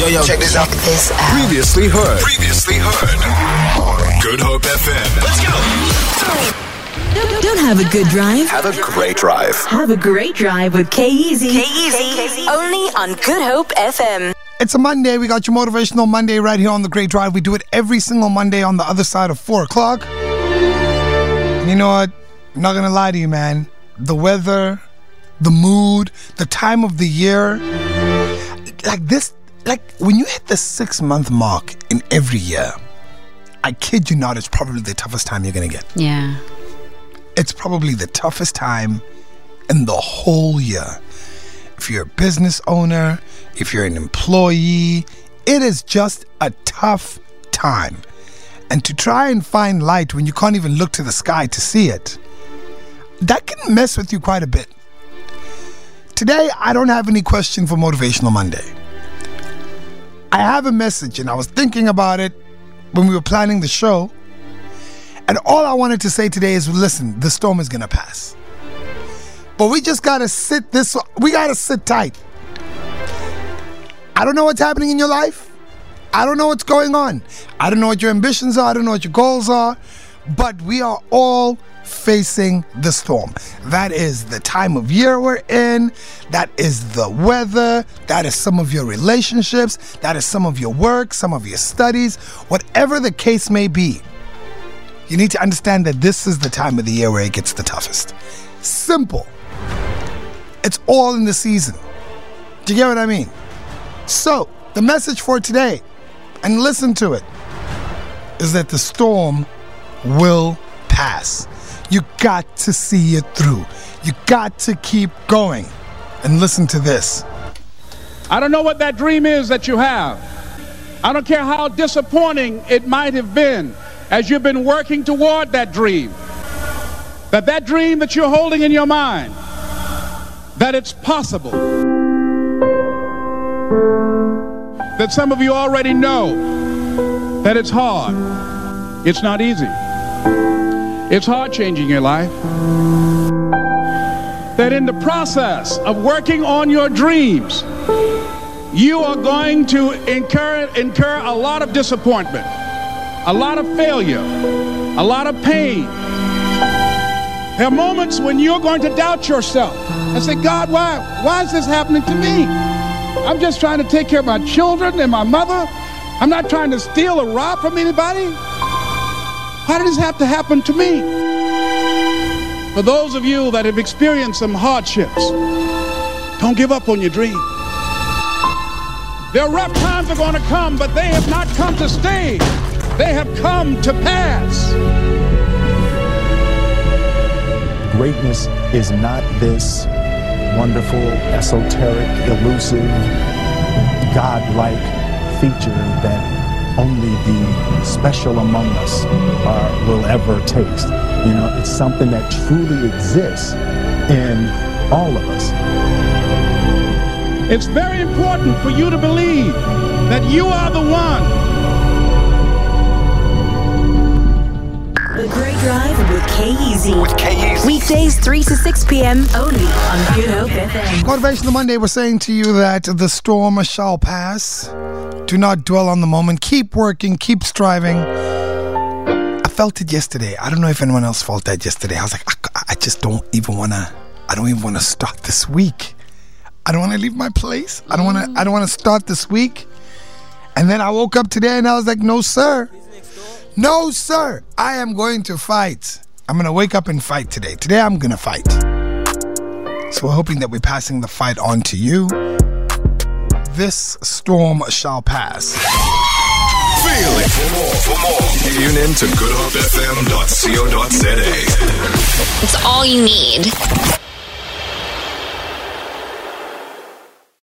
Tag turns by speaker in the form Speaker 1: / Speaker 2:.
Speaker 1: Yo, yo, check this out.
Speaker 2: This out.
Speaker 3: Previously heard. Previously heard. Good Hope FM. Let's go.
Speaker 4: Don't, don't have a good drive.
Speaker 3: Have a great drive.
Speaker 4: Have a great drive with K Easy.
Speaker 2: K Easy. Only on Good Hope FM.
Speaker 5: It's a Monday. We got your motivational Monday right here on the Great Drive. We do it every single Monday on the other side of four o'clock. And you know what? I'm not gonna lie to you, man. The weather, the mood, the time of the year, like this, like when you hit the six month mark in every year, I kid you not, it's probably the toughest time you're gonna get.
Speaker 6: Yeah.
Speaker 5: It's probably the toughest time in the whole year. If you're a business owner, if you're an employee, it is just a tough time. And to try and find light when you can't even look to the sky to see it, that can mess with you quite a bit. Today, I don't have any question for Motivational Monday. I have a message, and I was thinking about it when we were planning the show. And all I wanted to say today is listen, the storm is going to pass. But we just got to sit this, we got to sit tight. I don't know what's happening in your life. I don't know what's going on. I don't know what your ambitions are. I don't know what your goals are. But we are all facing the storm. That is the time of year we're in. That is the weather. That is some of your relationships. That is some of your work, some of your studies. Whatever the case may be, you need to understand that this is the time of the year where it gets the toughest. Simple. It's all in the season. Do you get what I mean? So, the message for today, and listen to it, is that the storm will pass. You got to see it through. You got to keep going. And listen to this.
Speaker 7: I don't know what that dream is that you have. I don't care how disappointing it might have been as you've been working toward that dream. That that dream that you're holding in your mind, that it's possible. That some of you already know that it's hard. It's not easy. It's hard changing your life. That in the process of working on your dreams, you are going to incur, incur a lot of disappointment, a lot of failure, a lot of pain. There are moments when you're going to doubt yourself and say, God, why, why is this happening to me? I'm just trying to take care of my children and my mother. I'm not trying to steal or rob from anybody. Why did this have to happen to me? For those of you that have experienced some hardships, don't give up on your dream. Their rough times are going to come, but they have not come to stay. They have come to pass.
Speaker 8: Greatness is not this wonderful, esoteric, elusive, godlike feature that only the special among us are, will ever taste. You know, it's something that truly exists in all of us.
Speaker 7: It's very important for you to believe that you are the one
Speaker 4: The Great Drive with K Easy.
Speaker 3: With K Easy.
Speaker 4: Weekdays 3 to 6 p.m. only on Good Hope FM.
Speaker 5: Motivational Monday, we're saying to you that the storm shall pass. Do not dwell on the moment. Keep working, keep striving. I felt it yesterday. I don't know if anyone else felt that yesterday. I was like, I, I just don't even want to, I don't even want to start this week. I don't want to leave my place. I don't want to, I don't want to start this week. And then I woke up today and I was like, no, sir. No, sir. I am going to fight. I'm going to wake up and fight today. Today I'm going to fight. So we're hoping that we're passing the fight on to you. This storm shall pass.
Speaker 3: Feel it. For more, for more, tune in to goodhopefm.co.za.
Speaker 9: It's all you need.